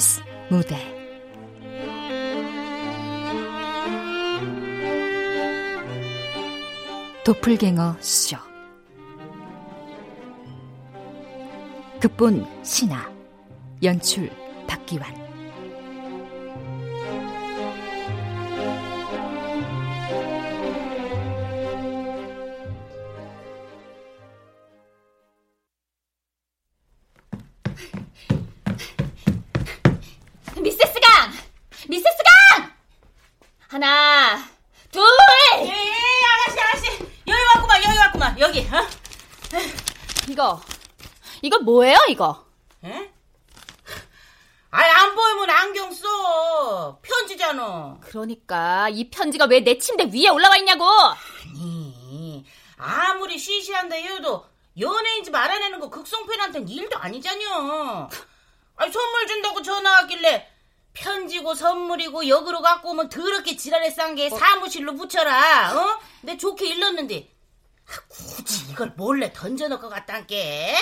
KBS 무대. 도플갱어 쇼. 극본 신하 연출 박기환 이거? 에? 아니, 안 보이면 안경 써. 편지잖아. 그러니까 이 편지가 왜 내 침대 위에 올라와 있냐고. 아니, 아무리 시시한다 해도 연예인 집 알아내는 거 극성팬한테는 일도 아니잖여. 아니, 선물 준다고 전화하길래 편지고 선물이고 역으로 갖고 오면 더럽게 지랄에 싼게 어? 사무실로 붙여라. 어? 내 좋게 일렀는데 아, 굳이 이걸 몰래 던져놓을 것 같단께.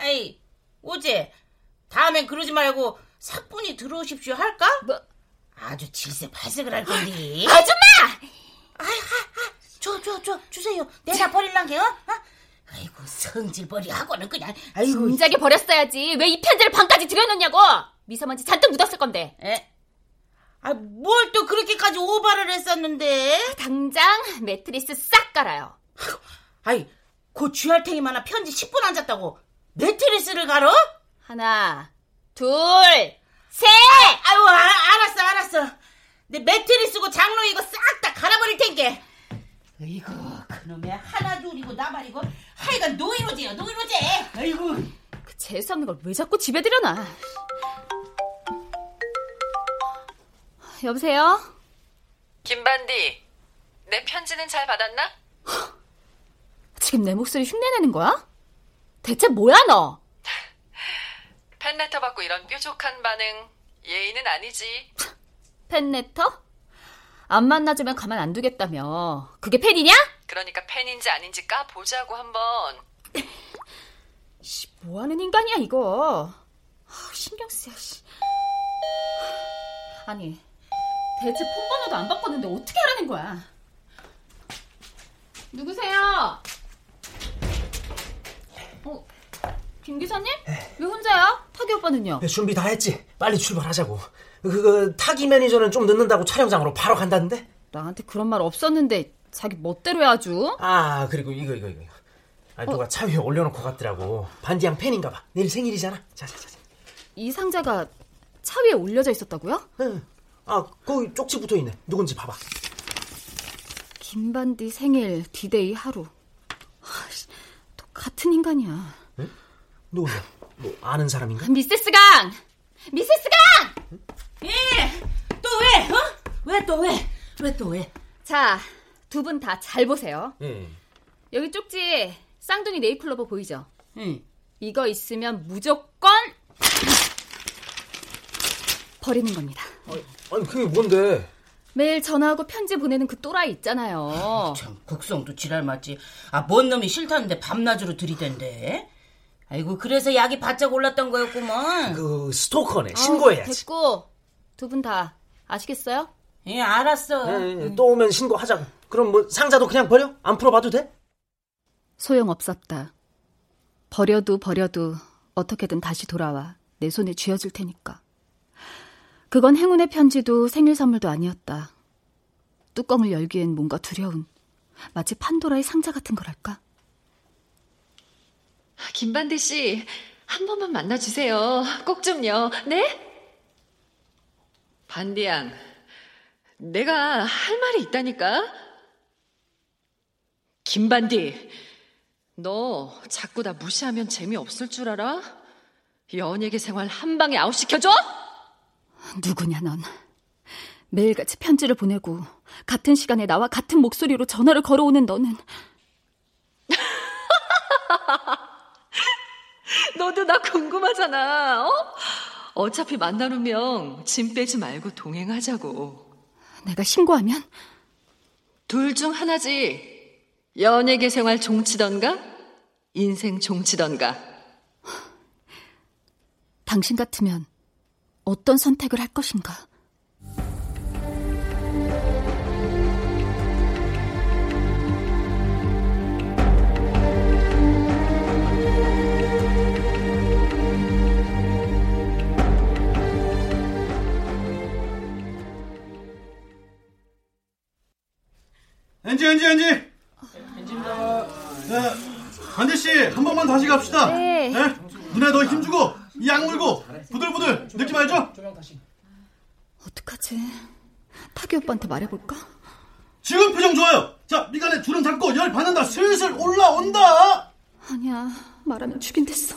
아이, 오제, 다음엔 그러지 말고 사뿐히 들어오십시오 할까? 뭐? 아주 질색 발색을 할 건데. 아줌마! 아, 아, 아, 줘, 줘, 줘, 주세요. 내가 버릴란게, 어? 어? 아이고, 성질버리하고는 그냥, 아이고. 진작에 버렸어야지. 왜 이 편지를 방까지 들여놓냐고! 미세먼지 잔뜩 묻었을 건데. 에? 아, 뭘 또 그렇게까지 오바를 했었는데? 당장 매트리스 싹 깔아요. 아이, 그 쥐알탱이만한 편지 10분 앉았다고 매트리스를 가러? 하나, 둘, 셋! 아유, 아, 알았어, 알았어. 내 매트리스고 장로 이거 싹 다 갈아버릴 텐게. 이거 그놈의 하나 둘이고 나발이고 하여간 노이로제요, 노이로제. 아이고. 그 재수없는 걸 왜 자꾸 집에 들여놔. 여보세요? 김반디, 내 편지는 잘 받았나? 지금 내 목소리 흉내내는 거야? 대체 뭐야 너? 팬레터 받고 이런 뾰족한 반응 예의는 아니지. 팬레터? 안 만나주면 가만 안 두겠다며. 그게 팬이냐? 그러니까 팬인지 아닌지 까 보자고 한번. 씨, 뭐 하는 인간이야 이거. 아, 신경 쓰여. 씨. 아니, 대체 폰 번호도 안 바꿨는데 어떻게 하라는 거야? 누구세요? 김 기사님? 네. 왜 혼자야? 타기 오빠는요? 네, 준비 다 했지. 빨리 출발하자고. 그, 그 타기 매니저는 좀 늦는다고 촬영장으로 바로 간다는데? 나한테 그런 말 없었는데 자기 멋대로 해야죠. 아 그리고 이거 이거 이거. 아 누가 어? 차 위에 올려놓고 갔더라고. 반디양 팬인가 봐. 내일 생일이잖아. 자자자. 자, 이 상자가 차 위에 올려져 있었다고요? 응. 아 거기 쪽지 붙어 있네. 누군지 봐봐. 김반디 생일 D-day 하루. 같은 인간이야. 응? 너, 뭐 아는 사람인가? Mrs. 강! Mrs. 강! 응? 예! 또 왜? 어? 왜 또 왜? 왜 또 왜? 자, 두 분 다 잘 보세요. 예. 여기 쪽지 쌍둥이 네이클로버 보이죠? 응. 이거 있으면 무조건 버리는 겁니다. 아니, 아니 그게 뭔데? 매일 전화하고 편지 보내는 그 또라이 있잖아요. 아, 참, 국성도 지랄 맞지. 아, 뭔 놈이 싫다는데 밤낮으로 들이댄대. 아이고, 그래서 약이 바짝 올랐던 거였구먼. 그, 스토커네. 신고해야지. 아, 됐고, 두 분 다 아시겠어요? 예, 알았어. 예, 예, 음. 또 오면 신고하자고. 그럼 뭐, 상자도 그냥 버려? 안 풀어봐도 돼? 소용없었다. 버려도 버려도 어떻게든 다시 돌아와 내 손에 쥐어줄 테니까. 그건 행운의 편지도 생일 선물도 아니었다. 뚜껑을 열기엔 뭔가 두려운, 마치 판도라의 상자 같은 거랄까? 김반대 씨, 한 번만 만나주세요. 꼭 좀요. 네? 반디양, 내가 할 말이 있다니까? 김반디, 너 자꾸 나 무시하면 재미없을 줄 알아? 연예계 생활 한 방에 아웃시켜줘? 누구냐, 넌. 매일같이 편지를 보내고 같은 시간에 나와 같은 목소리로 전화를 걸어오는 너는 너도 나 궁금하잖아. 어? 어차피 만나놓으면 짐 빼지 말고 동행하자고. 내가 신고하면? 둘 중 하나지. 연예계 생활 종치던가 인생 종치던가. 당신 같으면 어떤 선택을 할 것인가? 엔지 엔지 엔지. 엔지입니다. 네, 반지 씨 한 번만 다시 갑시다. 네. 네? 눈에 더 힘주고 약 물고 부들부들 느낌 알죠? 어떡하지? 타기 오빠한테 말해볼까? 지금 표정 좋아요. 자 미간에 주름 잡고 열 받는다. 슬슬 올라온다. 아니야, 말하면 죽인댔어.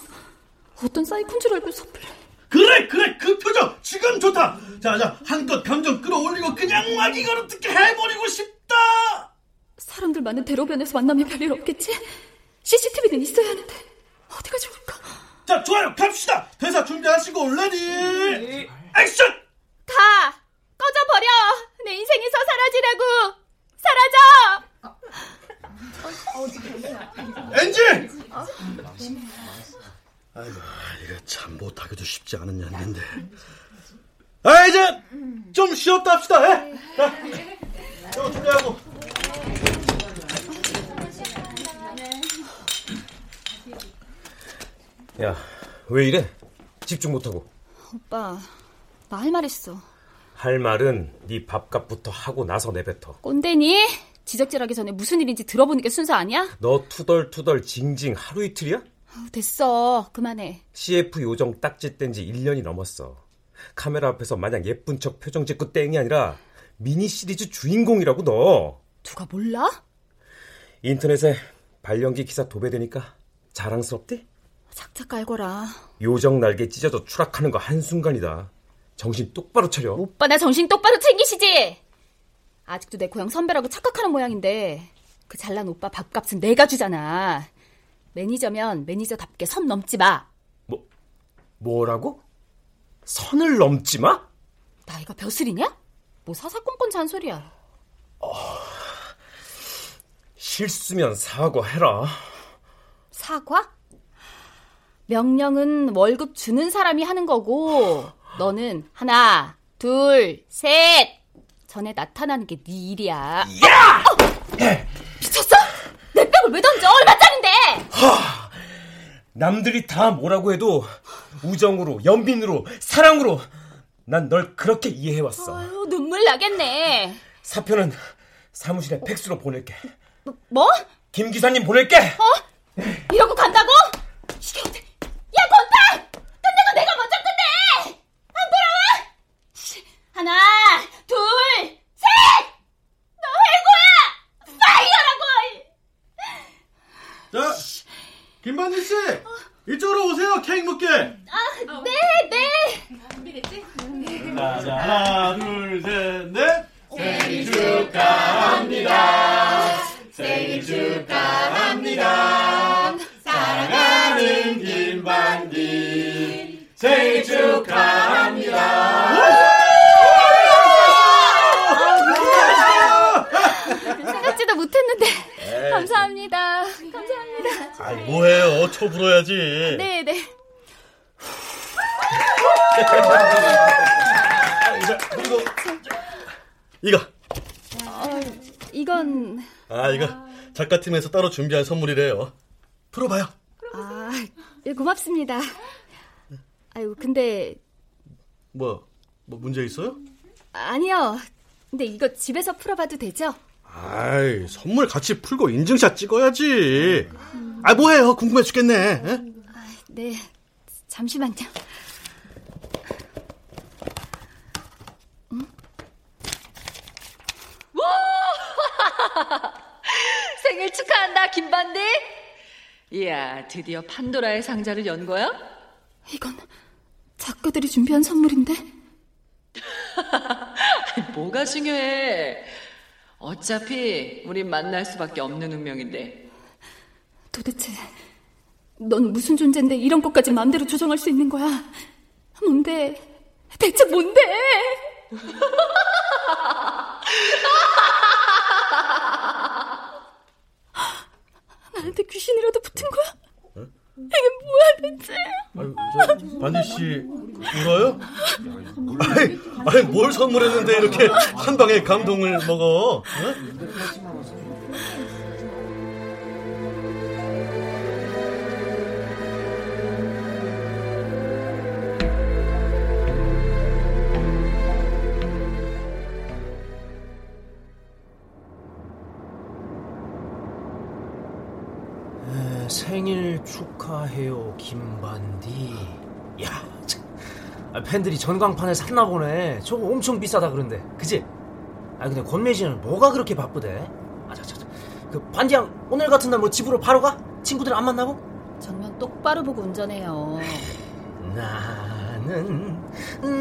어떤 사이콘 줄 알고 섣불리. 그래 그래 그 표정 지금 좋다. 자 자 한껏 감정 끌어올리고 그냥 막 이걸 어떻게 해버리고 싶다. 사람들 많은 대로변에서 만나면 별일 없겠지? CCTV는 있어야 하는데 어디가 좋을까? 자 좋아요 갑시다. 대사 준비하시고 ready action. 가! 꺼져버려! 내 인생에서 사라지라고! 사라져! 엔지! 아이고, 이거 참 못하기도 쉽지 않은 년인데. 아, 이제 좀 쉬었다 합시다, 예? 자, 이거 준비하고. 야, 왜 이래? 집중 못하고. 오빠, 나 할 말 있어. 할 말은 네 밥값부터 하고 나서 내뱉어. 꼰대니? 지적질하기 전에 무슨 일인지 들어보는 게 순서 아니야? 너 투덜투덜 징징 하루 이틀이야? 아우, 됐어. 그만해. CF 요정 딱지 뗀지 1년이 넘었어. 카메라 앞에서 마냥 예쁜 척 표정 짓고 땡이 아니라 미니 시리즈 주인공이라고 너. 누가 몰라? 인터넷에 발연기 기사 도배되니까 자랑스럽디? 작작 깔거라. 요정 날개 찢어져 추락하는 거 한순간이다. 정신 똑바로 차려. 오빠 나 정신 똑바로 챙기시지? 아직도 내 고향 선배라고 착각하는 모양인데 그 잘난 오빠 밥값은 내가 주잖아. 매니저면 매니저답게 선 넘지 마. 뭐, 뭐라고? 선을 넘지 마? 나이가 벼슬이냐? 뭐 사사건건 잔소리야. 실수면 사과해라. 사과? 명령은 월급 주는 사람이 하는 거고 너는 하나, 둘, 셋 전에 나타나는 게 네 일이야. 야! 미쳤어? 내 백을 왜 던져? 얼마짜린데? 남들이 다 뭐라고 해도 우정으로, 연민으로, 사랑으로 난 널 그렇게 이해해왔어. 아유, 눈물 나겠네. 사표는 사무실에 팩스로 보낼게. 뭐? 김 기사님 보낼게. 이러고 간다고? 이게 어때? 야, 건달! 끝내고 내가 먼저 끝내! 안 돌아와? 씨, 하나, 둘, 셋! 너 해고야! 파이어라고! 자, 김반지 씨! 이쪽으로 오세요, 케이크 먹게! 작가팀에서 따로 준비한 선물이래요. 풀어봐요. 아, 예, 고맙습니다. 아유, 근데, 뭐, 뭐 문제 있어요? 아니요. 근데 이거 집에서 풀어봐도 되죠? 아이, 선물 같이 풀고 인증샷 찍어야지. 아, 뭐해요? 궁금해 죽겠네. 에? 네, 잠시만요. 생일 축하한다, 김반디. 이야, 드디어 판도라의 상자를 연 거야? 이건 작가들이 준비한 선물인데? 뭐가 중요해? 어차피 우린 만날 수밖에 없는 운명인데. 도대체 넌 무슨 존재인데 이런 것까지 마음대로 조정할 수 있는 거야? 뭔데? 대체 뭔데? 나한테 귀신이라도 붙은 거야? 이게 뭐야 대체? 저, 반지 씨, 울어요? 아니, 아니 뭘 선물했는데 이렇게 한 방에 감동을 먹어? 응? 생일 축하해요 김반디 야 참. 아, 팬들이 전광판을 샀나 보네 저거 엄청 비싸다 그런데 그지? 아 근데 권매진은 뭐가 그렇게 바쁘대? 아자자자 그 반디양 오늘 같은 날 뭐 집으로 바로 가? 친구들 안 만나고? 정면 똑바로 보고 운전해요. 나는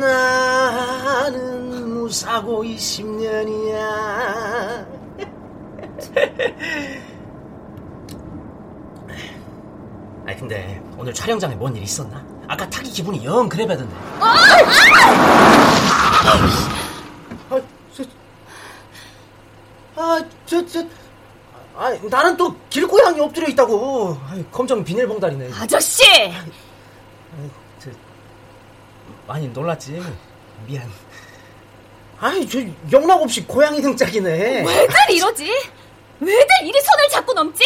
나는 무사고 20년이야 아니 근데 오늘 촬영장에 뭔 일 있었나? 아까 타기 기분이 영 그래 배던데 아, 저, 아, 저, 저, 아, 나는 또 길고양이 엎드려 있다고. 아이, 검정 비닐봉다리네. 아저씨! 저, 많이 놀랐지? 미안. 아이, 저, 영락 없이 고양이 등짝이네. 왜들 이러지? 왜들 이리 손을 잡고 넘지?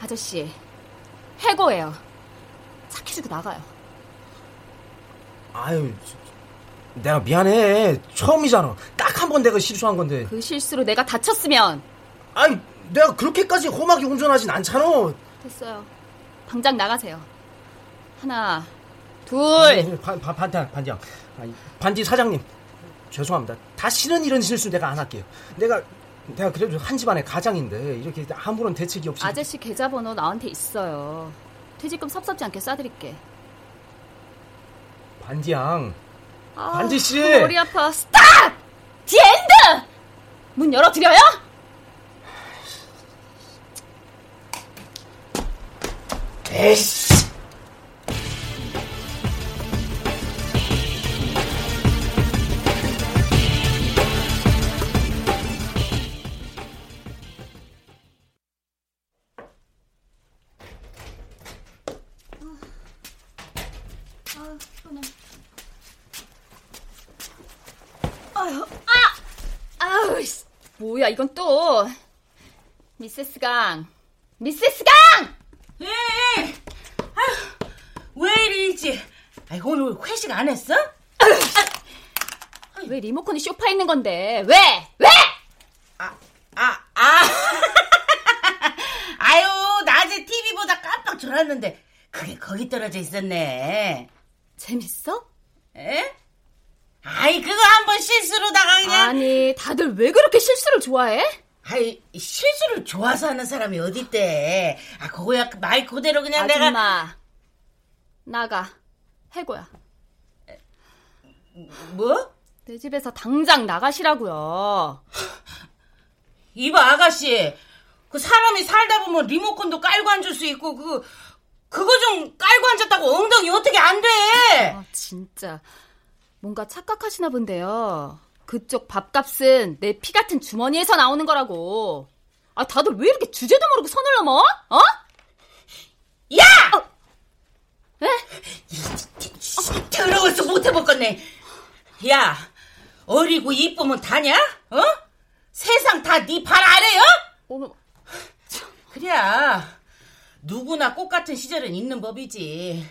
에? 아저씨, 해고예요. 착해주고 나가요. 아유, 저, 내가 미안해. 처음이잖아. 딱 한 번 내가 실수한 건데. 그 실수로 내가 다쳤으면 아이, 내가 그렇게까지 험하게 운전하진 않잖아. 됐어요. 당장 나가세요. 하나, 둘. 아니, 반, 반, 반장, 반장. 아니, 반디 사장님. 죄송합니다. 다시는 이런 실수 내가 안 할게요. 내가, 내가 그래도 한 집안의 가장인데, 이렇게 아무런 대책이 없이. 아저씨 계좌번호 나한테 있어요. 퇴직금 섭섭지 않게 싸드릴게. 반디양. 아, 반디 씨! 머리 아파. Stop! The end! 문 열어드려요? 에이씨! 이건 또. 미세스 강. 미세스 강! 에 아휴, 왜 이리지? 아이, 오늘 회식 안 했어? 왜 리모컨이 쇼파에 있는 건데? 왜? 왜? 아, 아, 아. 아유, 낮에 TV보다 깜빡 졸았는데, 그게 거기 떨어져 있었네. 재밌어? 에? 아이, 그거 한번 실수로다가 그냥. 아니, 다들 왜 그렇게 실수를 좋아해? 아이, 실수를 좋아서 하는 사람이 어딨대. 아, 그거야, 말 그대로 그냥 내가. 아줌마. 나가. 해고야. 뭐? 내 집에서 당장 나가시라고요. 이봐, 아가씨. 그 사람이 살다 보면 리모컨도 깔고 앉을 수 있고, 그, 그거 좀 깔고 앉았다고 엉덩이 어떻게 안 돼! 아, 진짜. 뭔가 착각하시나 본데요. 그쪽 밥값은 내 피 같은 주머니에서 나오는 거라고. 아, 다들 왜 이렇게 주제도 모르고 손을 넘어? 어? 야! 에? 더러워서 못 해먹겠네. 야, 어리고 이쁘면 다냐? 어? 세상 다 네 발 아래요? 어머, 그래. 누구나 꽃 같은 시절은 있는 법이지.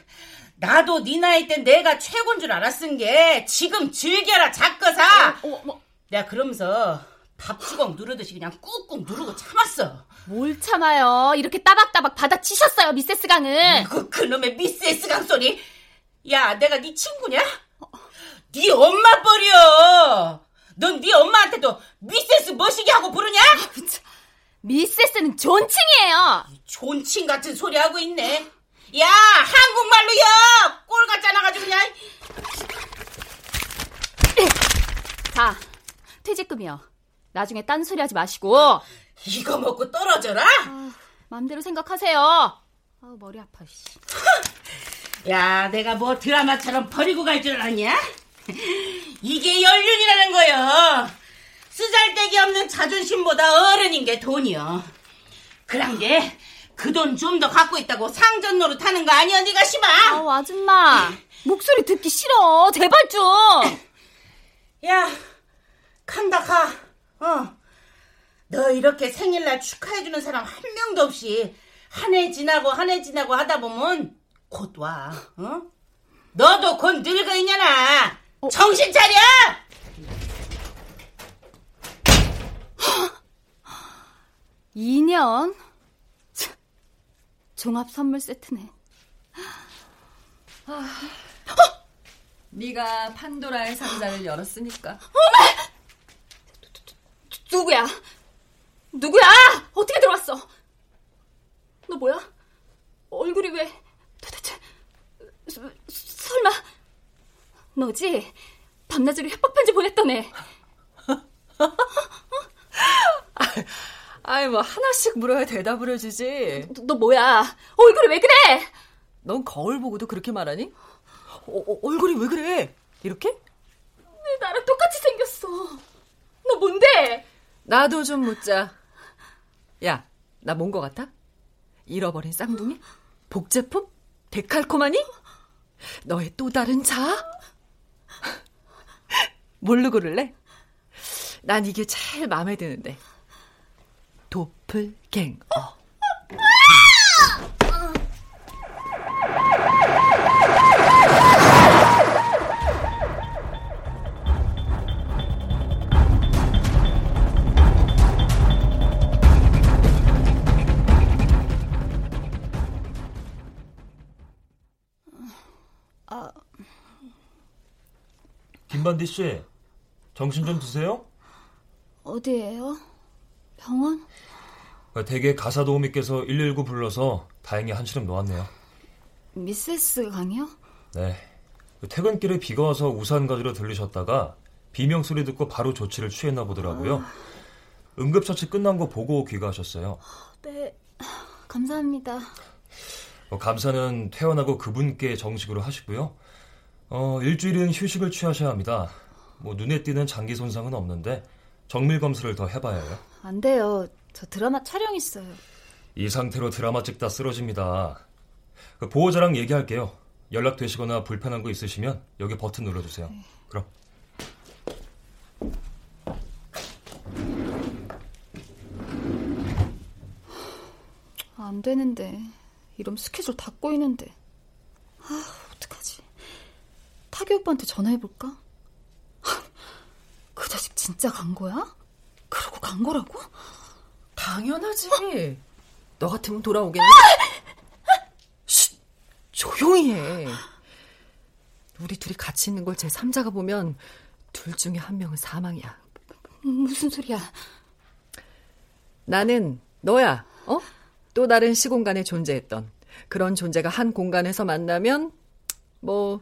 나도 네 나이 땐 내가 최고인 줄 알았은 게 지금 즐겨라 작거사. 어머, 어머. 내가 그러면서 밥 주걱 누르듯이 그냥 꾹꾹 누르고 참았어. 뭘 참아요. 이렇게 따박따박 받아치셨어요, 미세스 강은. 그 그놈의 미세스 강 소리. 야, 내가 네 친구냐? 네 엄마 뻘이여. 넌 네 엄마한테도 미세스 머시기 하고 부르냐? 미세스는 존칭이에요. 존칭 같은 소리 하고 있네. 야, 한국말로요. 꼴 같잖아 가지고 그냥. 자, 퇴직금이요. 나중에 딴소리 하지 마시고. 이거 먹고 떨어져라. 아, 맘대로 생각하세요. 아, 머리 아파, 씨. 야, 내가 뭐 드라마처럼 버리고 갈 줄 아냐? 이게 연륜이라는 거요. 쓰잘데기 없는 자존심보다 어른인 게 돈이요. 그런 게 그 돈 좀 더 갖고 있다고 상전 노릇 하는 거 아니야, 네가 심아? 아우, 아줌마. 목소리 듣기 싫어. 제발 좀. 야, 간다 가. 어. 너 이렇게 생일날 축하해주는 사람 한 명도 없이 한 해 지나고 한 해 지나고 하다 보면 곧 와. 어? 너도 곧 늙어 있냐나. 정신 차려! 2년? 종합 선물 세트네. 네가 판도라의 상자를 열었으니까. 누구야? 누구야? 어떻게 들어왔어? 너 뭐야? 얼굴이 왜 도대체 서, 설마 너지? 밤낮으로 협박 편지 보냈던 애. 아이 뭐 하나씩 물어야 대답을 해주지. 너, 너 뭐야? 얼굴이 왜 그래? 넌 거울 보고도 그렇게 말하니? 어, 어, 얼굴이 왜 그래? 이렇게? 왜 나랑 똑같이 생겼어? 너 뭔데? 나도 좀 묻자. 야, 나 뭔 거 같아? 잃어버린 쌍둥이? 복제품? 데칼코마니? 너의 또 다른 자? 뭘로 고를래? 난 이게 제일 마음에 드는데. 도플갱어. 김반디 씨, 정신 좀 드세요? 어디에요? 병원? 댁에 가사 도우미께서 119 불러서 다행히 한시름 놓았네요. 미세스 강이요? 네. 그 퇴근길에 비가 와서 우산 가지러 들르셨다가 비명 소리 듣고 바로 조치를 취했나 보더라고요. 응급처치 끝난 거 보고 귀가하셨어요. 네. 감사합니다. 어, 감사는 퇴원하고 그분께 정식으로 하시고요. 어, 일주일은 휴식을 취하셔야 합니다. 뭐 눈에 띄는 장기 손상은 없는데 정밀 검사를 더 해봐야 해요. 안 돼요. 저 드라마 촬영 있어요. 이 상태로 드라마 찍다 쓰러집니다. 그 보호자랑 얘기할게요. 연락되시거나 불편한 거 있으시면 여기 버튼 눌러주세요. 그럼. 안 되는데. 이러면 스케줄 다 꼬이는데. 아, 어떡하지. 타기 오빠한테 전화해볼까? 그 자식 진짜 간 거야? 그러고 간 거라고? 당연하지. 너 같으면 돌아오겠니? 쉿, 조용히 해. 우리 둘이 같이 있는 걸 제 3자가 보면 둘 중에 한 명은 사망이야. 무슨 소리야? 나는 너야, 어? 또 다른 시공간에 존재했던 그런 존재가 한 공간에서 만나면 뭐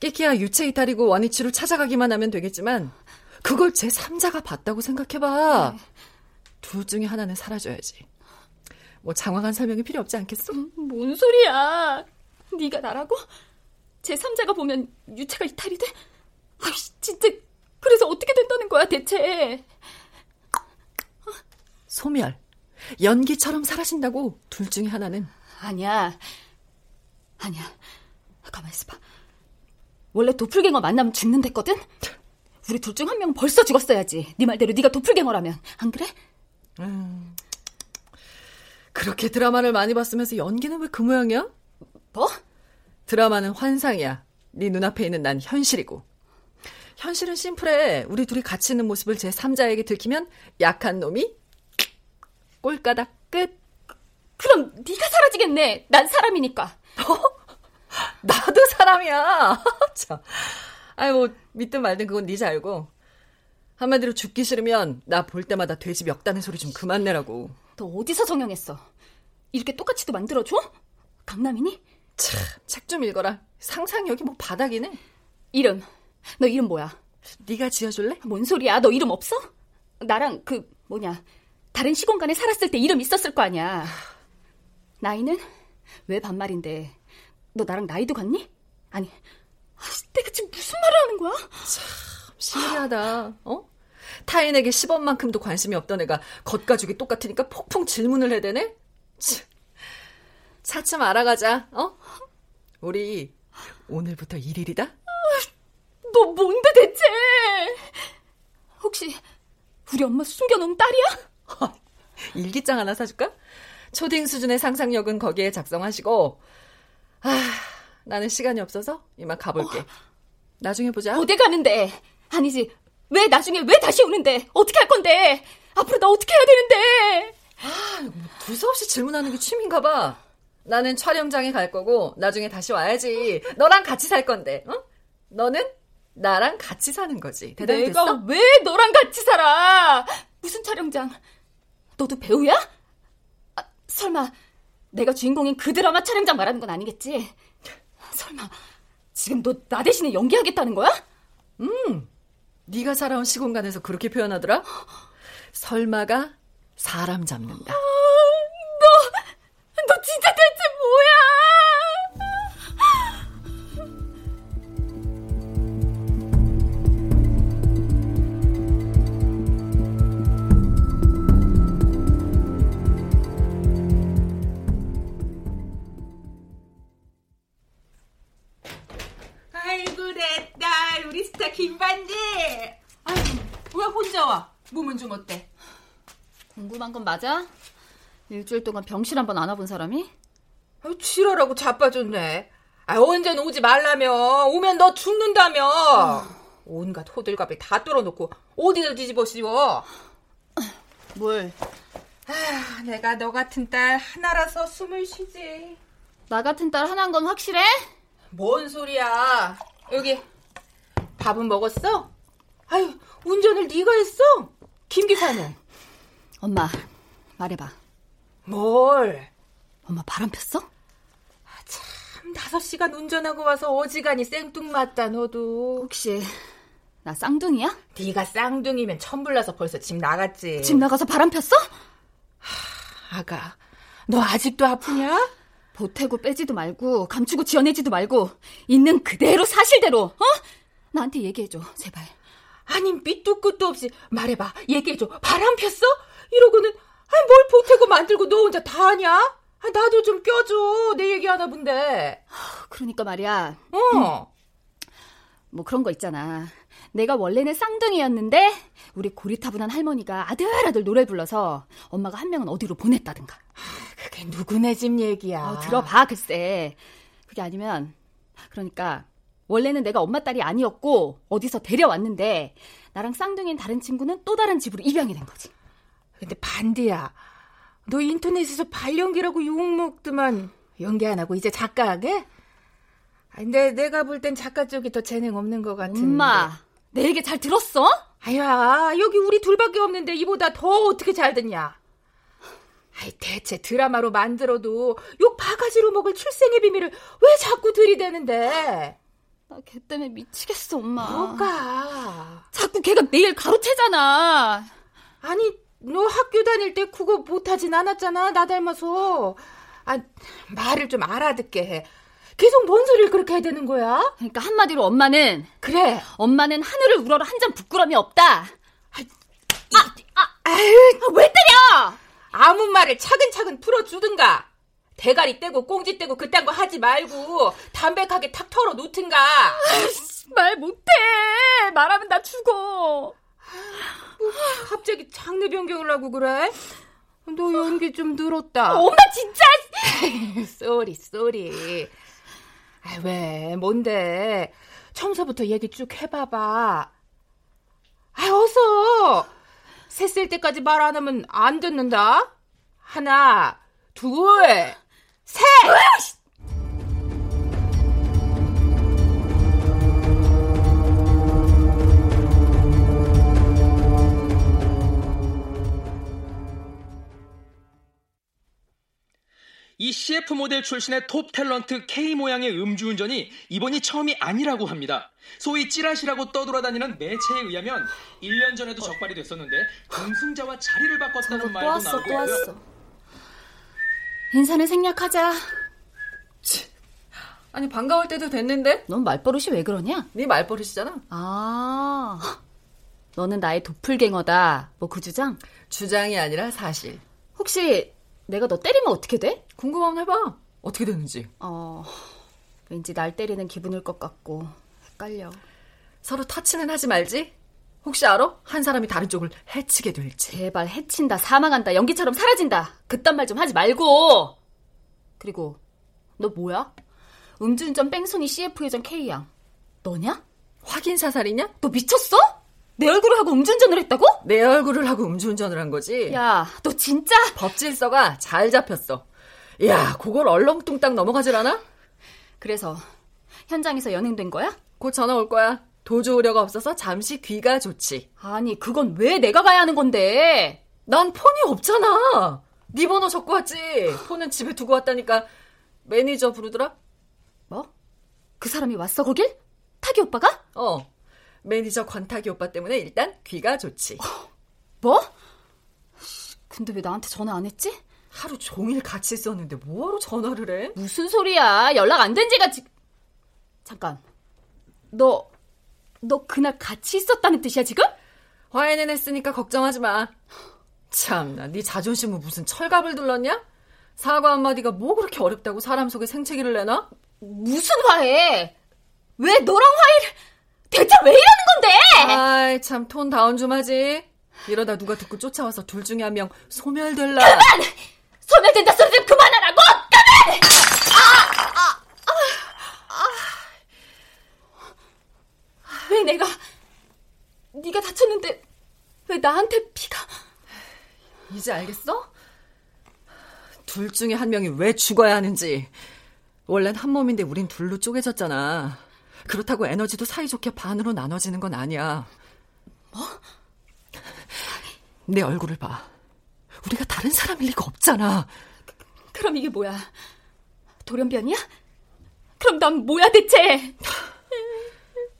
끼키야 유체 이탈이고 원위치로 찾아가기만 하면 되겠지만 그걸 제 3자가 봤다고 생각해봐. 네. 둘 중에 하나는 사라져야지. 뭐 장황한 설명이 필요 없지 않겠어? 뭔 소리야? 네가 나라고? 제 3자가 보면 유체가 이탈이 돼? 아이씨, 진짜 그래서 어떻게 된다는 거야, 대체? 소멸. 연기처럼 사라진다고 둘 중에 하나는 아니야. 아니야. 가만 있어봐. 원래 도플갱어 만나면 죽는댔거든? 우리 둘 중 한 명은 벌써 죽었어야지. 네 말대로 네가 도플갱어라면. 안 그래? 음. 그렇게 드라마를 많이 봤으면서 연기는 왜 그 모양이야? 뭐? 드라마는 환상이야. 네 눈앞에 있는 난 현실이고. 현실은 심플해. 우리 둘이 같이 있는 모습을 제 3자에게 들키면 약한 놈이 꼴까닥 끝. 그럼 네가 사라지겠네. 난 사람이니까. 나도 사람이야. 참. 아이 뭐 믿든 말든 그건 네 잘고. 한마디로 죽기 싫으면 나 볼 때마다 돼지 멱다는 소리 좀 그만 내라고. 너 어디서 정형했어? 이렇게 똑같이도 만들어줘? 강남이니? 참, 책 좀 읽어라. 상상력이 뭐 바닥이네. 이름. 너 이름 뭐야? 네가 지어줄래? 뭔 소리야? 너 이름 없어? 나랑 그 뭐냐 다른 시공간에 살았을 때 이름 있었을 거 아니야. 나이는 왜 반말인데? 너 나랑 나이도 같니? 아니, 내가 지금 무슨 말을 하는 거야? 신기하다. 어? 타인에게 10원만큼도 관심이 없던 애가 겉가죽이 똑같으니까 폭풍 질문을 해대네? 참. 차츰 알아가자. 어? 우리 오늘부터 1일이다? 너 뭔데 대체? 혹시 우리 엄마 숨겨놓은 딸이야? 일기장 하나 사줄까? 초딩 수준의 상상력은 거기에 작성하시고 아 나는 시간이 없어서 이만 가볼게. 어. 나중에 보자. 어디 가는데? 아니지 왜 나중에 왜 다시 오는데? 어떻게 할 건데? 앞으로 나 어떻게 해야 되는데? 아, 뭐 두서없이 질문하는 게 취미인가 봐. 나는 촬영장에 갈 거고 나중에 다시 와야지. 너랑 같이 살 건데. 어? 너는 나랑 같이 사는 거지. 대단했어? 내가 왜 너랑 같이 살아? 무슨 촬영장? 너도 배우야? 아, 설마 내가 주인공인 그 드라마 촬영장 말하는 건 아니겠지? 설마 지금 너 나 대신에 연기하겠다는 거야? 음. 네가 살아온 시공간에서 그렇게 표현하더라? 설마가 사람 잡는다. 궁금한 건 맞아? 일주일 동안 병실 한 번 안 와본 사람이? 아유, 지랄하고 자빠졌네. 아, 언제는 오지 말라며. 오면 너 죽는다며. 온갖 호들갑을 다 뚫어놓고 어디다 뒤집어 씌워. 뭘? 아, 내가 너 같은 딸 하나라서 숨을 쉬지. 나 같은 딸 하나인 건 확실해? 뭔 소리야. 여기 밥은 먹었어? 아유, 운전을 네가 했어? 김 기사는? 엄마, 말해봐. 뭘? 엄마 바람 폈어? 아, 참, 다섯 시간 운전하고 와서 어지간히 생뚱맞다, 너도. 혹시 나 쌍둥이야? 네가 쌍둥이면 천불나서 벌써 집 나갔지. 집 나가서 바람 폈어? 하, 아가, 너 아직도 아프냐? 보태고 빼지도 말고 감추고 지어내지도 말고 있는 그대로 사실대로 어? 나한테 얘기해줘, 제발. 아니, 밑도 끝도 없이 말해봐, 얘기해줘. 바람 폈어? 이러고는, 아니, 뭘 보태고 만들고 너 혼자 다 하냐? 아, 나도 좀 껴줘. 내 얘기 하나 본데. 그러니까 말이야. 어. 음, 뭐 그런 거 있잖아. 내가 원래는 쌍둥이였는데 우리 고리타분한 할머니가 아들아들 노래 불러서 엄마가 한 명은 어디로 보냈다든가. 그게 누구네 집 얘기야. 어, 들어봐 글쎄. 그게 아니면 그러니까 원래는 내가 엄마 딸이 아니었고 어디서 데려왔는데 나랑 쌍둥이인 다른 친구는 또 다른 집으로 입양이 된 거지. 근데 반디야. 너 인터넷에서 발연기라고 욕먹더만 연기 안 하고 이제 작가하게? 근데 내가 볼 땐 작가 쪽이 더 재능 없는 것 같은데. 엄마, 내 얘기 잘 들었어? 아야, 여기 우리 둘밖에 없는데 이보다 더 어떻게 잘 듣냐? 아이, 대체 드라마로 만들어도 욕 바가지로 먹을 출생의 비밀을 왜 자꾸 들이대는데? 나 걔 때문에 미치겠어, 엄마. 뭐가? 자꾸 걔가 내일 가로채잖아. 아니, 너 학교 다닐 때 그거 못하진 않았잖아, 나 닮아서. 아, 말을 좀 알아듣게 해. 계속 뭔 소리를 그렇게 해야 되는 거야? 그러니까 한마디로 엄마는 그래. 엄마는 하늘을 우러러 한점 부끄럼이 없다. 아, 아, 아, 아유, 왜 때려? 아무 말을 차근차근 풀어주든가. 대가리 떼고 꽁지 떼고 그딴 거 하지 말고 담백하게 탁 털어 놓든가. 말 못해. 말하면 나 죽어. 뭐, 갑자기 장르 변경을 하고 그래? 너 연기 좀 늘었다. 엄마 진짜. sorry sorry. 아, 왜 뭔데? 처음서부터 얘기 쭉 해봐봐. 아 어서. 셋셀 때까지 말 안 하면 안 듣는다. 하나, 둘, 셋! 이 CF 모델 출신의 톱 탤런트 K 모양의 음주운전이 이번이 처음이 아니라고 합니다. 소위 찌라시라고 떠돌아다니는 매체에 의하면 1년 전에도 적발이 됐었는데 공승자와 자리를 바꿨다는 말도 왔어, 나오고 있고요. 인사는 생략하자. 아니 반가울 때도 됐는데? 넌 말버릇이 왜 그러냐? 네 말버릇이잖아. 아, 너는 나의 도플갱어다. 뭐 그 주장? 주장이 아니라 사실. 혹시 내가 너 때리면 어떻게 돼? 궁금하면 해봐. 어떻게 되는지. 어, 왠지 날 때리는 기분일 것 같고 헷갈려. 서로 터치는 하지 말지. 혹시 알아? 한 사람이 다른 쪽을 해치게 될지. 제발 해친다, 사망한다, 연기처럼 사라진다. 그딴 말 좀 하지 말고. 그리고 너 뭐야? 음주운전 뺑소니 CF 회장 K양. 너냐? 확인 사살이냐? 너 미쳤어? 내 얼굴을 하고 음주운전을 했다고? 내 얼굴을 하고 음주운전을 한 거지. 야, 너 진짜? 법질서가 잘 잡혔어. 야, 그걸 얼렁뚱땅 넘어가질 않아? 그래서 현장에서 연행된 거야? 곧 전화 올 거야. 도주 우려가 없어서 잠시 귀가 조치. 아니, 그건 왜 내가 가야 하는 건데? 난 폰이 없잖아. 네 번호 적고 왔지. 폰은 집에 두고 왔다니까 매니저 부르더라. 뭐? 그 사람이 왔어 거길? 타기 오빠가? 어. 매니저 권타기 오빠 때문에 일단 귀가 조치. 뭐? 근데 왜 나한테 전화 안 했지? 하루 종일 같이 있었는데 뭐하러 전화를 해? 무슨 소리야? 연락 안 된 지가 지... 잠깐. 너, 너 그날 같이 있었다는 뜻이야 지금? 화해는 했으니까 걱정하지 마. 참나, 네 자존심은 무슨 철갑을 둘렀냐? 사과 한마디가 뭐 그렇게 어렵다고 사람 속에 생채기를 내놔? 무슨 화해? 왜 너랑 화해를... 대체 왜 이러는 건데? 아이, 참, 톤 다운 좀 하지. 이러다 누가 듣고 쫓아와서 둘 중에 한 명 소멸될라. 그만! 소멸된다 소리 좀 그만하라고! 그만! 아! 아! 아! 아! 왜 내가... 네가 다쳤는데 왜 나한테 피가... 이제 알겠어? 둘 중에 한 명이 왜 죽어야 하는지. 원래는 한 몸인데 우린 둘로 쪼개졌잖아. 그렇다고 에너지도 사이좋게 반으로 나눠지는 건 아니야. 뭐? 내 얼굴을 봐. 우리가 다른 사람일 리가 없잖아. 그럼 이게 뭐야? 돌연변이야? 그럼 난 뭐야 대체?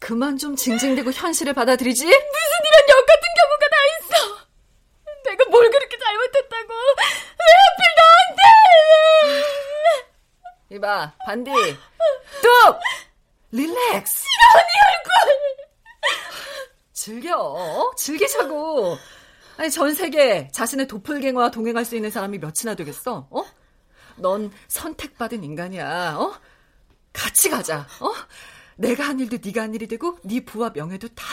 그만 좀 징징대고 현실을 받아들이지? 무슨 이런 역 같은 경우가 다 있어. 내가 뭘 그렇게 잘못했다고? 왜 하필 나한테? 이봐, 반디. 뚝! 릴렉스. 싫어, 네 얼굴. 즐겨. 어? 즐기자고. 아니, 전 세계 자신의 도플갱어와 동행할 수 있는 사람이 몇이나 되겠어? 어? 넌 선택받은 인간이야. 어? 같이 가자. 어? 내가 한 일도 네가 한 일이 되고 네 부와 명예도 다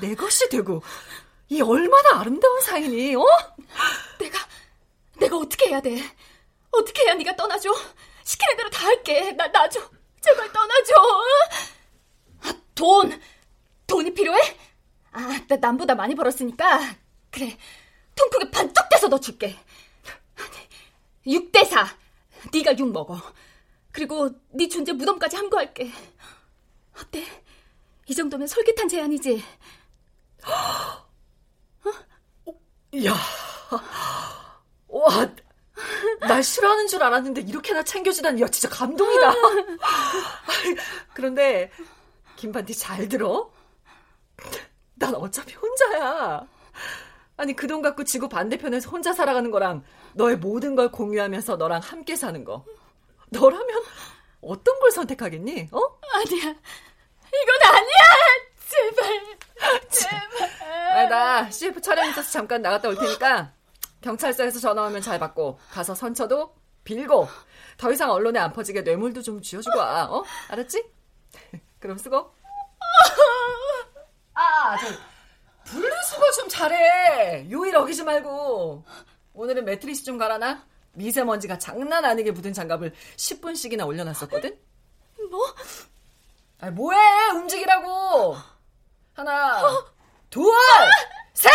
내 것이 되고 이 얼마나 아름다운 사이니? 어? 내가 내가 어떻게 해야 돼? 어떻게 해야 네가 떠나줘? 시키는 대로 다 할게. 나 놔줘. 제발 떠나줘. 아, 돈. 돈이 필요해? 아, 나 남보다 많이 벌었으니까 그래. 통 크게 반쪽 떼서 너 줄게. 6대 4. 네가 6 먹어. 그리고 네 존재 무덤까지 함구할게. 어때? 이 정도면 솔깃한 제안이지? 야, 와, 날 싫어하는 줄 알았는데 이렇게나 챙겨주다니 야 진짜 감동이다. 그런데 김반디 잘 들어? 난 어차피 혼자야. 아니 그 돈 갖고 지구 반대편에서 혼자 살아가는 거랑 너의 모든 걸 공유하면서 너랑 함께 사는 거. 너라면 어떤 걸 선택하겠니? 어? 아니야. 이건 아니야. 제발. 제발. 아, 나 CF 촬영 있어서 잠깐 나갔다 올 테니까 경찰서에서 전화 오면 잘 받고 가서 선처도 빌고 더 이상 언론에 안 퍼지게 뇌물도 좀 쥐어주고 와. 어? 알았지? 그럼 수고. 아, 저 분리수거 좀 잘해. 요일 어기지 말고. 오늘은 매트리스 좀 갈아놔. 미세먼지가 장난 아니게 묻은 장갑을 10분씩이나 올려놨었거든. 뭐? 아, 뭐해? 움직이라고. 하나, 둘, 셋!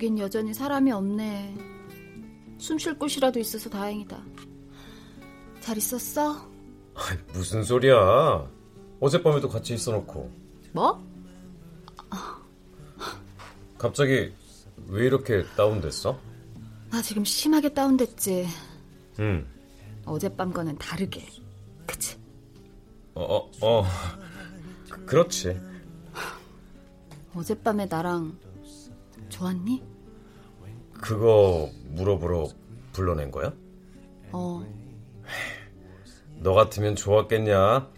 여긴 여전히 사람이 없네. 숨 쉴 곳이라도 있어서 다행이다. 잘 있었어? 무슨 소리야. 어젯밤에도 같이 있어놓고. 뭐? 갑자기 왜 이렇게 다운됐어? 나 지금 심하게 다운됐지. 응. 어젯밤과는 다르게. 그치? 어, 어, 어. 그, 그렇지. 어젯밤에 나랑 좋았니? 그거 물어보러 불러낸 거야? 어. 너 같으면 좋았겠냐?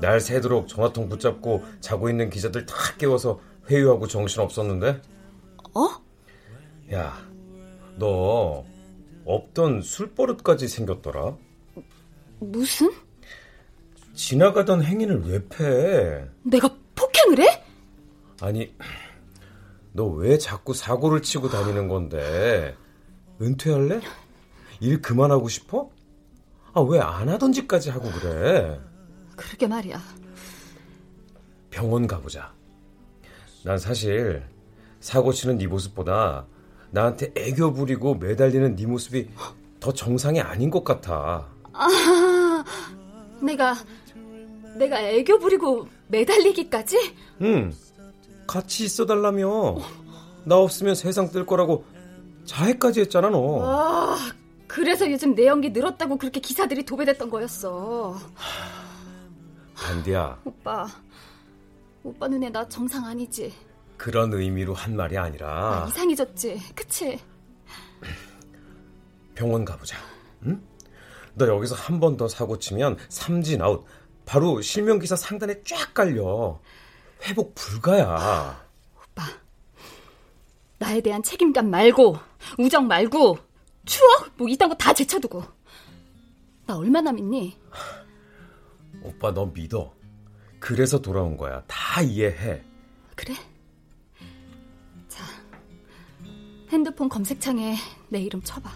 날 새도록 전화통 붙잡고 자고 있는 기자들 다 깨워서 회유하고 정신 없었는데? 어? 야, 너 없던 술버릇까지 생겼더라. 무슨? 지나가던 행인을 왜 패? 내가 폭행을 해? 아니, 너 왜 자꾸 사고를 치고 다니는 건데? 은퇴할래? 일 그만하고 싶어? 아, 왜 안 하던 짓까지 하고 그래? 그러게 말이야. 병원 가보자. 난 사실 사고 치는 네 모습보다 나한테 애교 부리고 매달리는 네 모습이 더 정상이 아닌 것 같아. 아, 내가 내가 애교 부리고 매달리기까지? 응. 같이 있어 달라며. 나 없으면 세상 뜰 거라고 자해까지 했잖아, 너. 와, 그래서 요즘 내 연기 늘었다고 그렇게 기사들이 도배됐던 거였어. 반디야. 오빠, 오빠 눈에 나 정상 아니지? 그런 의미로 한 말이 아니라 아, 이상해졌지, 그치? 병원 가보자. 응? 너 여기서 한 번 더 사고 치면 삼진 아웃. 바로 실명 기사 상단에 쫙 깔려. 회복 불가야. 오빠, 나에 대한 책임감 말고 우정 말고 추억 뭐 이딴 거 다 제쳐두고 나 얼마나 믿니? 오빠 너 믿어. 그래서 돌아온 거야. 다 이해해. 그래? 자, 핸드폰 검색창에 내 이름 쳐봐.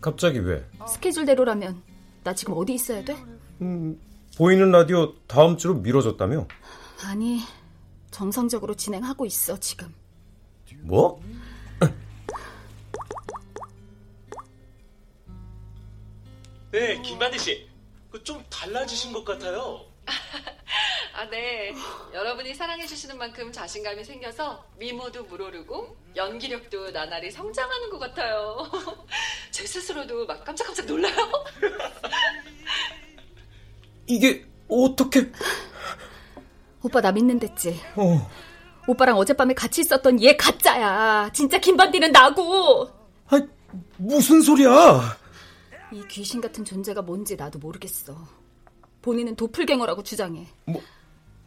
갑자기 왜? 스케줄대로라면 나 지금 어디 있어야 돼? 음, 보이는 라디오 다음 주로 미뤄졌다며? 아니, 정상적으로 진행하고 있어, 지금. 뭐? 네, 김반디 씨. 그 좀 달라지신 것 같아요. 아, 네. 여러분이 사랑해주시는 만큼 자신감이 생겨서 미모도 물오르고 연기력도 나날이 성장하는 것 같아요. 제 스스로도 막 깜짝깜짝 놀라요. 이게 어떻게? 오빠 나 믿는댔지? 어. 오빠랑 어젯밤에 같이 있었던 얘 가짜야. 진짜 김반디는 나고. 아, 무슨 소리야? 이 귀신 같은 존재가 뭔지 나도 모르겠어. 본인은 도플갱어라고 주장해. 뭐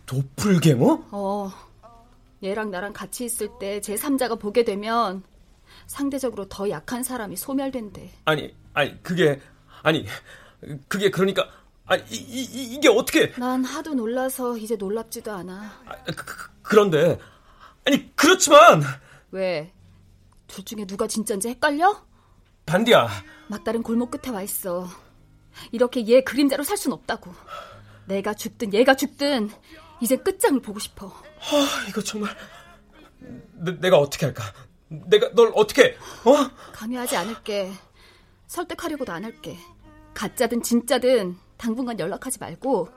도플갱어? 어. 얘랑 나랑 같이 있을 때 제3자가 보게 되면 상대적으로 더 약한 사람이 소멸된대. 아니, 아니 그게 아니 그게 그러니까 아니 이, 이, 이게 어떻게? 난 하도 놀라서 이제 놀랍지도 않아. 아, 그, 그런데 아니 그렇지만 왜? 둘 중에 누가 진짠지 헷갈려? 반디야. 막다른 골목 끝에 와 있어. 이렇게 얘 그림자로 살 순 없다고. 내가 죽든 얘가 죽든 이제 끝장을 보고 싶어. 아, 이거 정말 내, 내가 어떻게 할까? 내가 널 어떻게? 어? 강요하지 않을게. 설득하려고도 안 할게. 가짜든 진짜든 당분간 연락하지 말고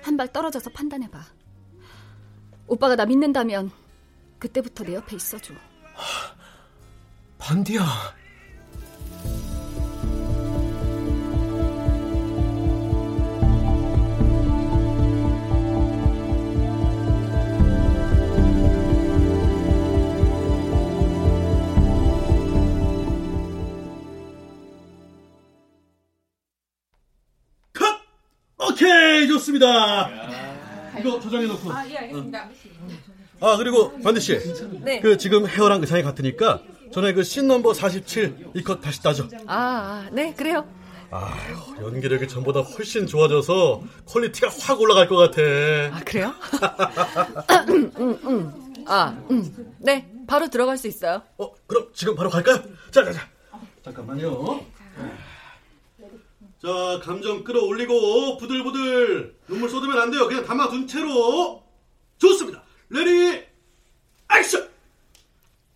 한 발 떨어져서 판단해봐. 오빠가 나 믿는다면 그때부터 내 옆에 있어줘. 반디야. 오케이, 좋습니다. 이거 저장해놓고. 아, 예, 알겠습니다. 아, 그리고 씨. 네. 그 지금 헤어랑 의상이 같으니까 전에 그 scene number 47 이 컷 다시 따죠. 아, 아, 네, 그래요. 아휴, 연기력이 전보다 훨씬 좋아져서 quality가 확 올라갈 것 같아. 아, 그래요? 음, 음, 음. 아, 음. 네, 바로 들어갈 수 있어요. 어, 그럼 지금 바로 갈까요? 자, 자, 자. 잠깐만요. 자, 감정 끌어올리고 부들부들 눈물 쏟으면 안 돼요. 그냥 담아둔 채로. 좋습니다. ready action.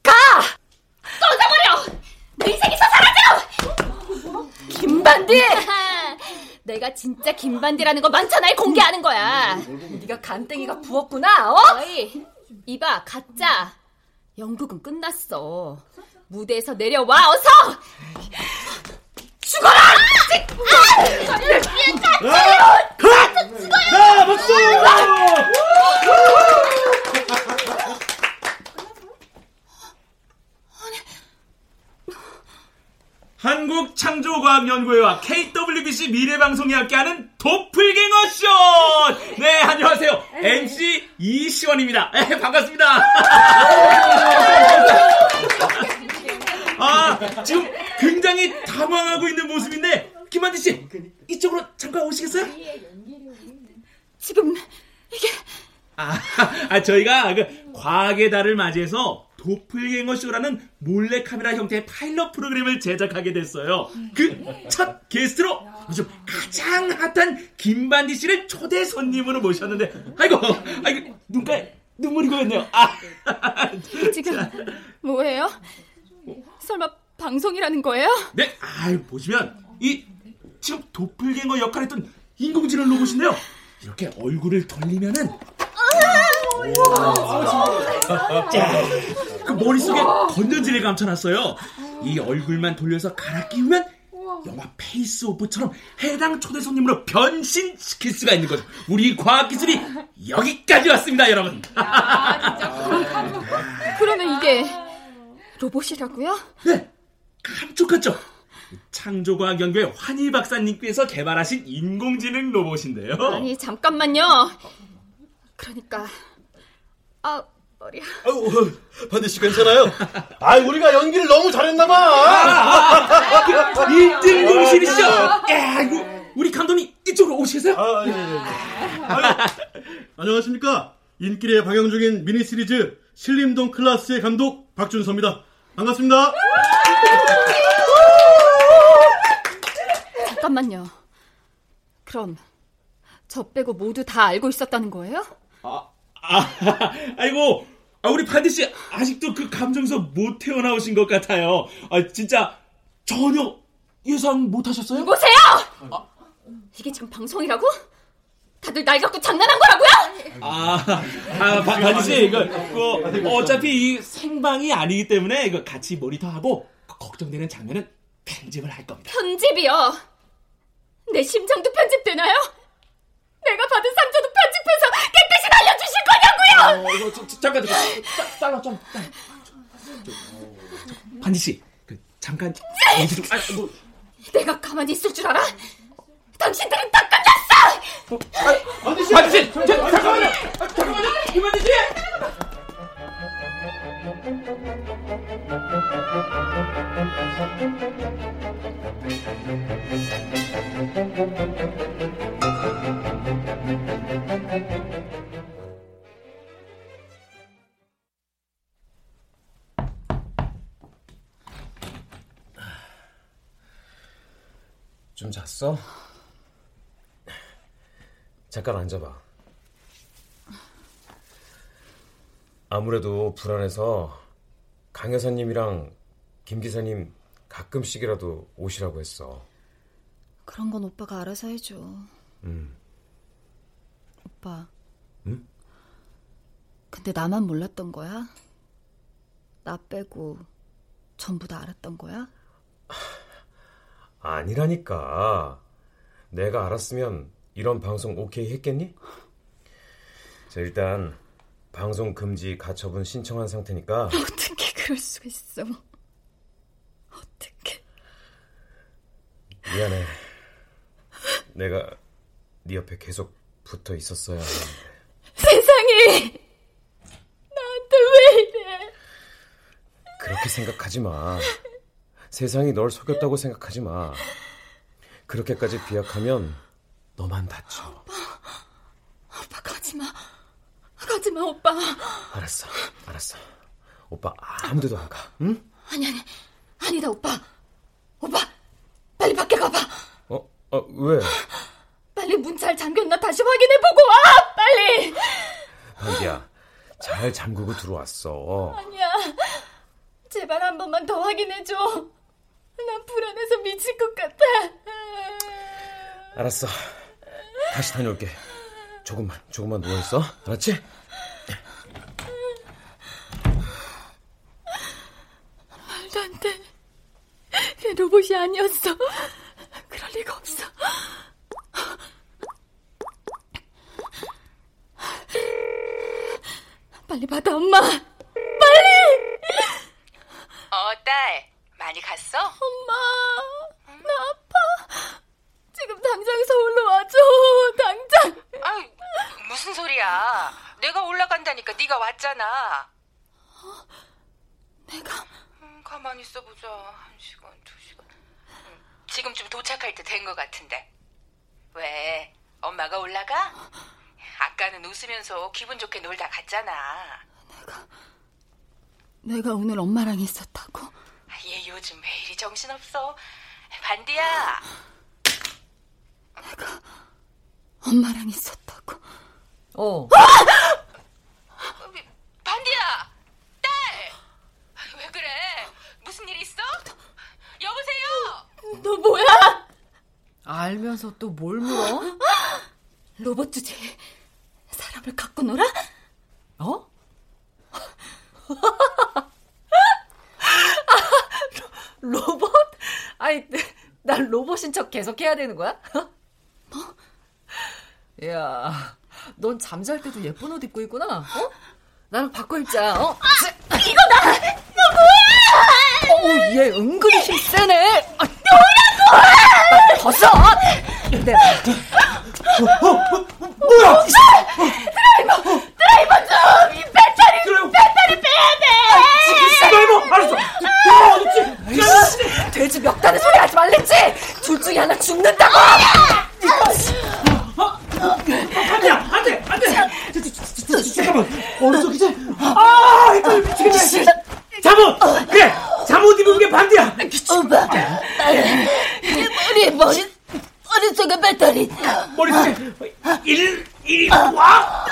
꺼져버려! 내 인생에서 사라져! 김반디! 내가 진짜 김반디라는 거 만천하에 공개하는 거야. 네가 간땡이가 부었구나, 어? 어이, 이봐, 가짜. 연극은 끝났어. 무대에서 내려와, 어서! 죽어라! 자, 박수! 한국 창조과학 과학연구회와 KWBC 미래방송이 함께하는 도플갱어 쇼! 네, 안녕하세요. MC 이시원입니다. 네, 반갑습니다. 아, 지금 굉장히 당황하고 있는 모습인데, 김한지 씨, 이쪽으로 잠깐 오시겠어요? 지금 이게 아, 아, 저희가 그 과학의 달을 맞이해서 도플갱어 쇼라는 몰래 카메라 형태의 파일럿 프로그램을 제작하게 됐어요. 그 첫 게스트로 요즘 가장 핫한 김반디 씨를 초대 손님으로 모셨는데, 아이고, 아이고, 눈가에 눈물이 고였네요. 아, 지금 뭐예요? 설마 방송이라는 거예요? 네, 아, 보시면 이 지금 도플갱어 역할했던 인공지능 로봇인데요. 이렇게 얼굴을 돌리면은 자, 그 머릿속에 건전지를 감춰놨어요. 이 얼굴만 돌려서 갈아 끼우면 영화 페이스 오프처럼 해당 초대 손님으로 변신시킬 수가 있는 거죠. 우리 과학 기술이 여기까지 왔습니다, 여러분. 그러면 이게 로봇이라고요? 네, 깜짝깜짝. 창조과학 연구회 환희 박사님께서 개발하신 인공지능 로봇인데요. 아니 잠깐만요. 그러니까 아 머리야. 아유, 반디 씨 괜찮아요? 아, 우리가 연기를 너무 잘했나봐. 아, 그 1등 공신이시죠? 야, 이거 우리 감독님 이쪽으로 오시겠어요? 아, 예, 예. 아유, 안녕하십니까? 인기리에 방영 중인 미니 시리즈 신림동 클라스의 감독 박준서입니다. 반갑습니다. 잠깐만요. 그럼 저 빼고 모두 다 알고 있었다는 거예요? 아, 아이고, 아, 우리 반디 씨 아직도 그 감정서 못 태어나오신 것 같아요. 아, 진짜 전혀 예상 못 하셨어요? 보세요! 이게 지금 방송이라고? 다들 날 갖고 장난한 거라고요? 아, 아 바, 반디 씨, 이거, 그, 어차피 이 생방이 아니기 때문에 이거 같이 모니터하고 걱정되는 장면은 편집을 할 겁니다. 편집이요. 내 심장도 편집되나요? 내가 받은 상처도 편집해서 깨끗이 날려주실 거냐고요! 어, 이거 저, 저, 잠깐, 잠깐, 짜- 잘라, 좀. 저, 반디 씨, 그, 잠깐 얘기 좀. 아, 뭐, 내가 가만히 있을 줄 알아? 당신들은 다 끝났어! 반디 씨, 반디 씨, 저, 잠깐만요, 아, 잠깐만요, 김반디 씨. 좀 잤어? 잠깐 앉아봐. 아무래도 불안해서 강 여사님이랑 김 기사님 가끔씩이라도 오시라고 했어. 그런 건 오빠가 알아서 해줘. 음. 오빠. 응? 근데 나만 몰랐던 거야? 나 빼고 전부 다 알았던 거야? 아니라니까. 내가 알았으면 이런 방송 오케이 했겠니? 자, 일단 방송 금지 가처분 신청한 상태니까 어떻게 그럴 수가 있어? 어떻게? 미안해. 내가 네 옆에 계속 붙어 있었어야 하는데. 세상이 나한테 왜 이래? 그렇게 생각하지 마. 세상이 널 속였다고 생각하지 마. 그렇게까지 비약하면 너만 다쳐. 오빠 가지 마. 가지 마, 오빠. 알았어, 알았어. 오빠 아무데도 안 가. 응? 아니 아니 아니다 오빠. 오빠 빨리 밖에 가봐. 어? 어 왜? 빨리 문 잘 잠겼나 다시 확인해 보고 와. 빨리. 반디야, 잘 잠그고 들어왔어. 아니야. 제발 한 번만 더 확인해 줘. 난 불안해서 미칠 것 같아. 알았어. 다시 다녀올게. 조금만, 조금만 누워 있어. 알았지? 말도 안 돼. 걔 로봇이 아니었어. 그럴 리가 없어. 빨리 받아, 엄마! 빨리! 어, 딸. 많이 갔어? 엄마, 나 아파. 지금 당장 서울로 와줘. 당장. 아, 무슨 소리야. 내가 올라간다니까 네가 왔잖아. 내가? 음, 가만히 있어보자. 한 시간, 두 시간. 음, 지금쯤 도착할 때 된 것 같은데. 왜? 엄마가 올라가? 아까는 웃으면서 기분 좋게 놀다 갔잖아. 내가 내가 오늘 엄마랑 있었다고? 얘 요즘 왜 이리 정신없어? 반디야. 내가 엄마랑 있었다고. 어. 반디야, 딸. 왜 그래? 무슨 일 있어? 여보세요. 너 뭐야? 알면서 또 뭘 물어? 로봇 주제 사람을 갖고 놀아? 어? 로봇? 아이, 난 로봇인 척 계속 해야 되는 거야? 뭐? 야, 넌 잠잘 때도 예쁜 옷 입고 있구나. 어? 나는 바꿔 입자. 어? 아, 이거 나! 너 뭐야! 어, 얘 은근히 힘 세네. 아, 너라고! 벗어! 네. 어, 어, 뭐야! 드라이버! 드라이버 좀! 이 배터리! 드라이버. 배터리 빼야 돼! 드라이버! 알았어! 드라이버 어딨지? 돼지 몇 단의 소리 하지 말랬지? 둘 중에 하나 죽는다고! 안돼! 안돼! 안돼! 잠깐만! 어느 쪽이지? 아! 헷갈려 미치겠네! 잠옷! 그래! 잠옷 입은 게 반대야! 오빠! 머리, 머리, 머릿속에 배터리! 머릿속에 일, 일, 와!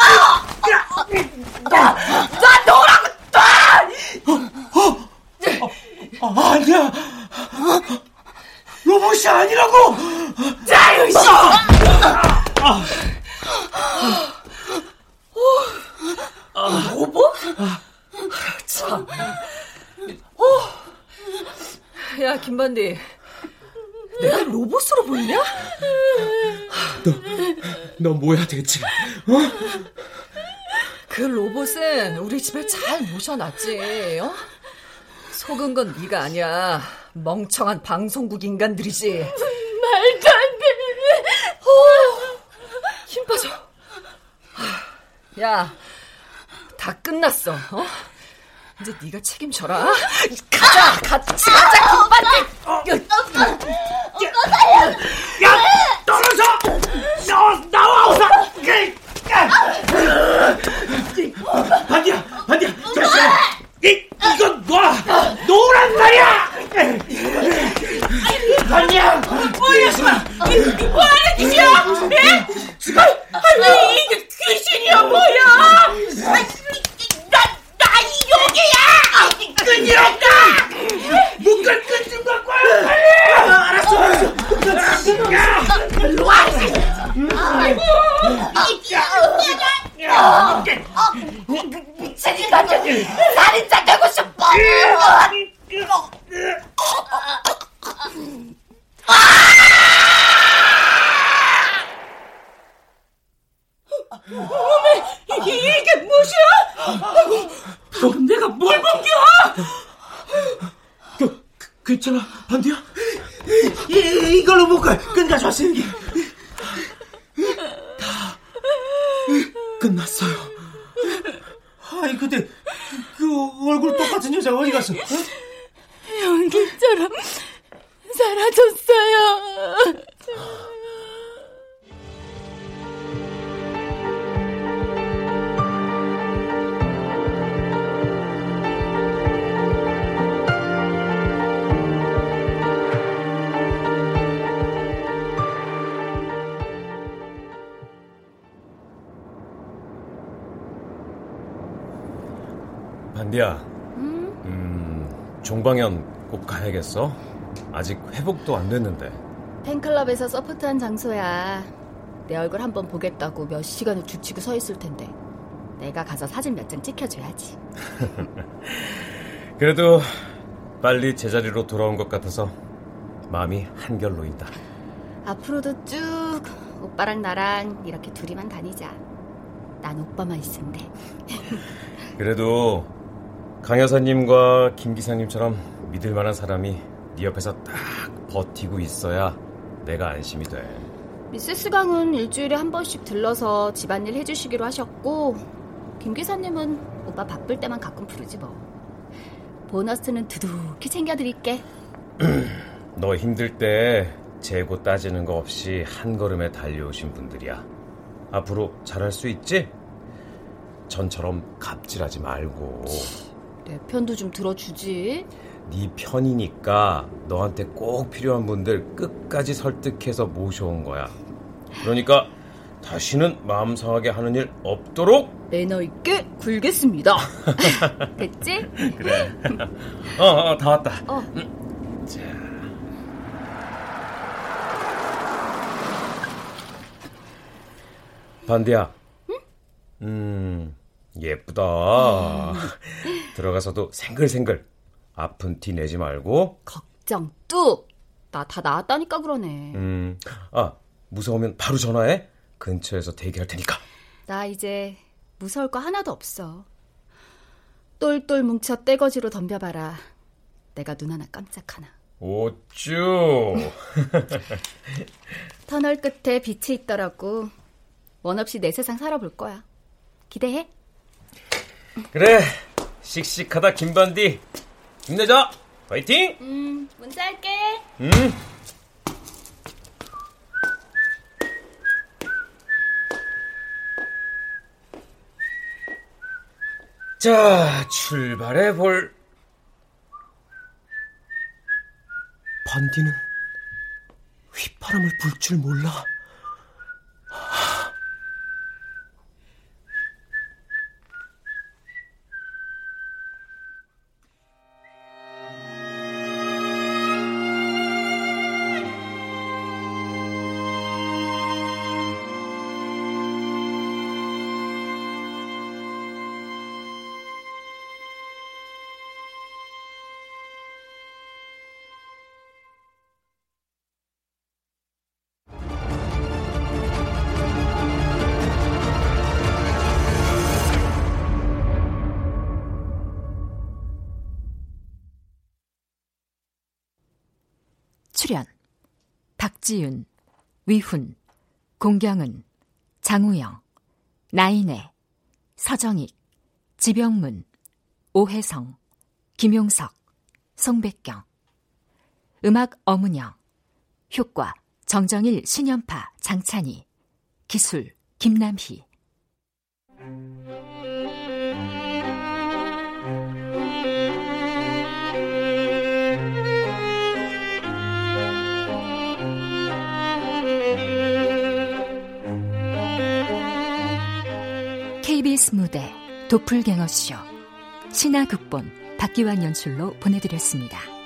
나, 나 놓으라고, 놔! 어, 어, 아니야! 로봇이 아니라고! 자유, 씨! 아, 아, 로봇? 참. 어. 야, 김반디. 내가 로봇으로 보이냐? 너, 너 대체? 어? 그 로봇은 우리 집에 잘 모셔놨지. 어? 속은 건 네가 아니야. 멍청한 방송국 인간들이지. 말도 안 돼. 어, 힘 빠져. 야, 다 끝났어. 어? 이제 네가 책임져라. 가자, 같이 가자, 김반디. 오빠 살려. 야, 떨어져. 너 나와 우선. 반디야, 반디야. 잠시만. 이 이건 놔. 놓으란 말이야. 반디야. 뭐야? 이 뭐하는 짓이야? 예? 아니 이게 귀신이야 뭐야? 이 용이야. 끈이었다. 묶을 끈좀 갖고 와. 빨리. 알았어, 알았어. 야, 일로 와. 아이고. 미친 인간들 살인자 되고 싶어. 어메, 이게, 이게 무엇이야? 방금 내가 뭘 본겨? 그, 괜찮아, 반디야? 이, 이걸로 묶어. 끈 가져왔어, 여기. 다 끝났어요. 아이, 근데 그 얼굴 똑같은 여자 어디 갔어? 연기처럼 사라졌어요. 반디야. 음, 종방연 꼭 가야겠어. 아직 회복도 안 됐는데. 팬클럽에서 서포트한 장소야. 내 얼굴 한번 보겠다고 몇 시간을 죽치고 서 있을 텐데. 내가 가서 사진 몇 장 찍혀줘야지. 그래도 빨리 제자리로 돌아온 것 같아서 마음이 한결 놓인다. 앞으로도 쭉 오빠랑 나랑 이렇게 둘이만 다니자. 난 오빠만 있으면 돼. 그래도 강 여사님과 김 기사님처럼 믿을 만한 사람이 네 옆에서 딱 버티고 있어야 내가 안심이 돼. 미세스 강은 일주일에 한 번씩 들러서 집안일 해주시기로 하셨고 김 기사님은 오빠 바쁠 때만 가끔 부르지 뭐. 보너스는 두둑히 챙겨드릴게. 너 힘들 때 재고 따지는 거 없이 한 걸음에 달려오신 분들이야. 앞으로 잘할 수 있지? 전처럼 갑질하지 말고. 내 편도 좀 들어주지. 네 편이니까 너한테 꼭 필요한 분들 끝까지 설득해서 모셔온 거야. 그러니까 다시는 마음 상하게 하는 일 없도록 매너 있게 굴겠습니다. 됐지? 그래. 어, 어, 다 왔다. 어. 자. 반디야. 음, 예쁘다. 들어가서도 생글생글. 아픈 티 내지 말고. 걱정 뚝. 나 다 나았다니까 그러네. 음, 아, 무서우면 바로 전화해. 근처에서 대기할 테니까. 나 이제 무서울 거 하나도 없어. 똘똘 뭉쳐 떼거지로 덤벼봐라. 내가 눈 하나 깜짝 하나. 오쭈. 터널 끝에 빛이 있더라고. 원 없이 내 세상 살아볼 거야. 기대해. 그래. 씩씩하다 김반디. 힘내자. 파이팅. 음, 문자 할게. 음. 자, 출발해 볼. 반디는 휘파람을 불 줄 몰라. 박지윤, 위훈, 공경은, 장우영, 나인애, 서정익, 지병문, 오혜성, 김용석, 송백경. 음악 어문영. 효과 정정일, 신연파, 장찬희. 기술 김남희 KBS 무대 도플갱어쇼 신화극본 박기환 연출로 보내드렸습니다.